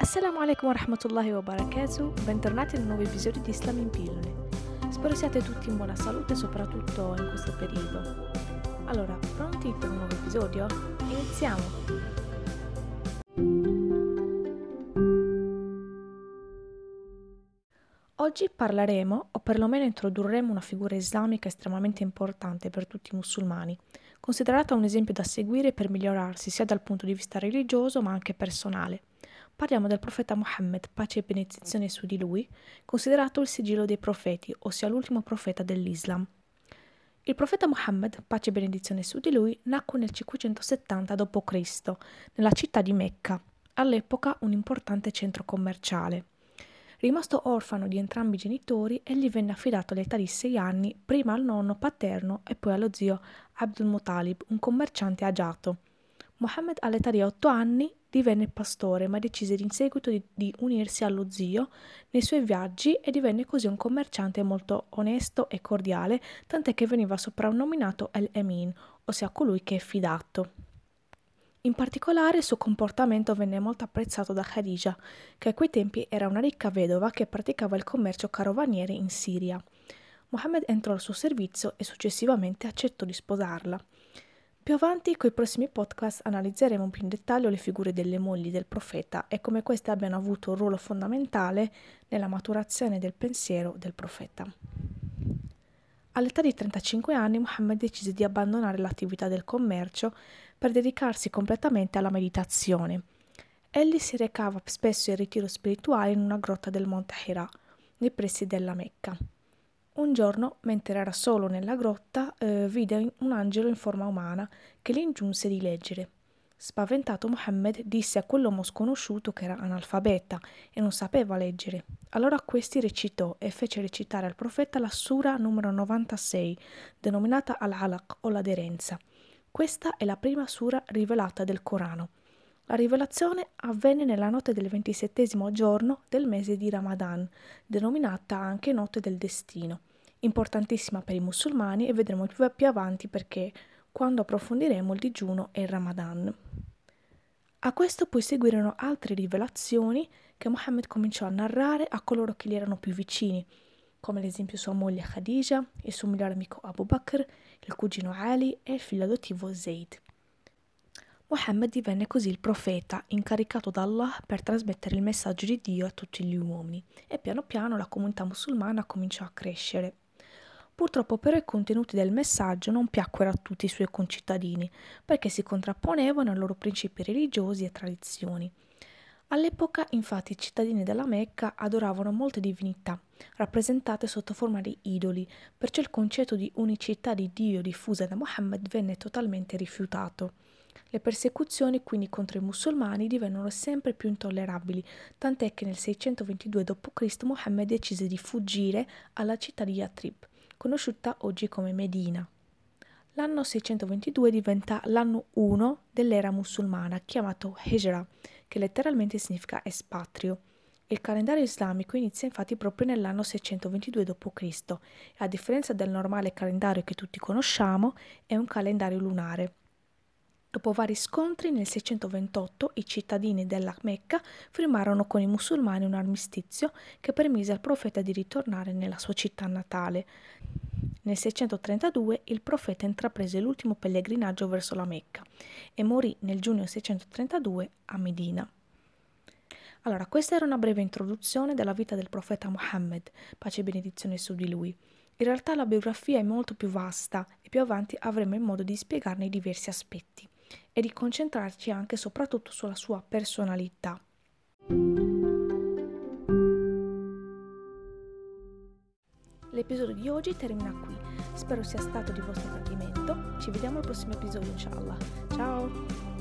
Assalamu alaikum wa rahmatullahi wa barakatuh, bentornati in un nuovo episodio di Islam in pillole. Spero siate tutti in buona salute, soprattutto in questo periodo. Allora, pronti per un nuovo episodio? Iniziamo! Oggi parleremo, o perlomeno introdurremo una figura islamica estremamente importante per tutti i musulmani, considerata un esempio da seguire per migliorarsi sia dal punto di vista religioso ma anche personale. Parliamo del profeta Muhammad, pace e benedizione su di lui, considerato il sigillo dei profeti, ossia l'ultimo profeta dell'Islam. Il profeta Muhammad, pace e benedizione su di lui, nacque nel 570 d.C., nella città di Mecca, all'epoca un importante centro commerciale. Rimasto orfano di entrambi i genitori, egli venne affidato all'età di sei anni prima al nonno paterno e poi allo zio Abdul Muttalib, un commerciante agiato. Muhammad all'età di otto anni divenne pastore, ma decise in seguito di, di, unirsi allo zio nei suoi viaggi e divenne così un commerciante molto onesto e cordiale, tant'è che veniva soprannominato El-Emin, ossia colui che è fidato. In particolare il suo comportamento venne molto apprezzato da Khadija, che a quei tempi era una ricca vedova che praticava il commercio carovaniere in Siria. Mohammed entrò al suo servizio e successivamente accettò di sposarla. Più avanti, coi prossimi podcast, analizzeremo più in dettaglio le figure delle mogli del profeta e come queste abbiano avuto un ruolo fondamentale nella maturazione del pensiero del profeta. All'età di 35 anni, Muhammad decise di abbandonare l'attività del commercio per dedicarsi completamente alla meditazione. Egli si recava spesso in ritiro spirituale in una grotta del monte Hira, nei pressi della Mecca. Un giorno, mentre era solo nella grotta, eh, vide un angelo in forma umana che gli ingiunse di leggere. Spaventato, Mohammed disse a quell'uomo sconosciuto che era analfabeta e non sapeva leggere. Allora questi recitò e fece recitare al profeta la sura numero 96, denominata Al-Alaq o l'aderenza. Questa è la prima sura rivelata del Corano. La rivelazione avvenne nella notte del ventisettesimo giorno del mese di Ramadan, denominata anche notte del destino importantissima per i musulmani e vedremo più, più avanti perché quando approfondiremo il digiuno e il Ramadan. A questo poi seguirono altre rivelazioni che Muhammad cominciò a narrare a coloro che gli erano più vicini, come ad esempio sua moglie Khadija, il suo migliore amico Abu Bakr, il cugino Ali e il figlio adottivo Zayd. Muhammad divenne così il profeta incaricato da Allah per trasmettere il messaggio di Dio a tutti gli uomini e piano piano la comunità musulmana cominciò a crescere. Purtroppo però i contenuti del messaggio non piacquero a tutti i suoi concittadini, perché si contrapponevano ai loro principi religiosi e tradizioni. All'epoca, infatti, i cittadini della Mecca adoravano molte divinità, rappresentate sotto forma di idoli, perciò il concetto di unicità di Dio diffusa da Muhammad venne totalmente rifiutato. Le persecuzioni quindi contro i musulmani divennero sempre più intollerabili, tant'è che nel 622 d.C. Muhammad decise di fuggire alla città di Yatrib, conosciuta oggi come Medina. L'anno 622 diventa l'anno 1 dell'era musulmana, chiamato Hijra, che letteralmente significa espatrio. Il calendario islamico inizia infatti proprio nell'anno 622 d.C. a differenza del normale calendario che tutti conosciamo, è un calendario lunare. Dopo vari scontri, nel 628 i cittadini della Mecca firmarono con i musulmani un armistizio che permise al profeta di ritornare nella sua città natale. Nel 632 il profeta intraprese l'ultimo pellegrinaggio verso la Mecca e morì nel giugno 632 a Medina. Allora, questa era una breve introduzione della vita del profeta Muhammad, pace e benedizione su di lui. In realtà la biografia è molto più vasta e più avanti avremo il modo di spiegarne i diversi aspetti e di concentrarci anche e soprattutto sulla sua personalità. L'episodio di oggi termina qui. Spero sia stato di vostro gradimento. Ci vediamo al prossimo episodio, inshallah. Ciao!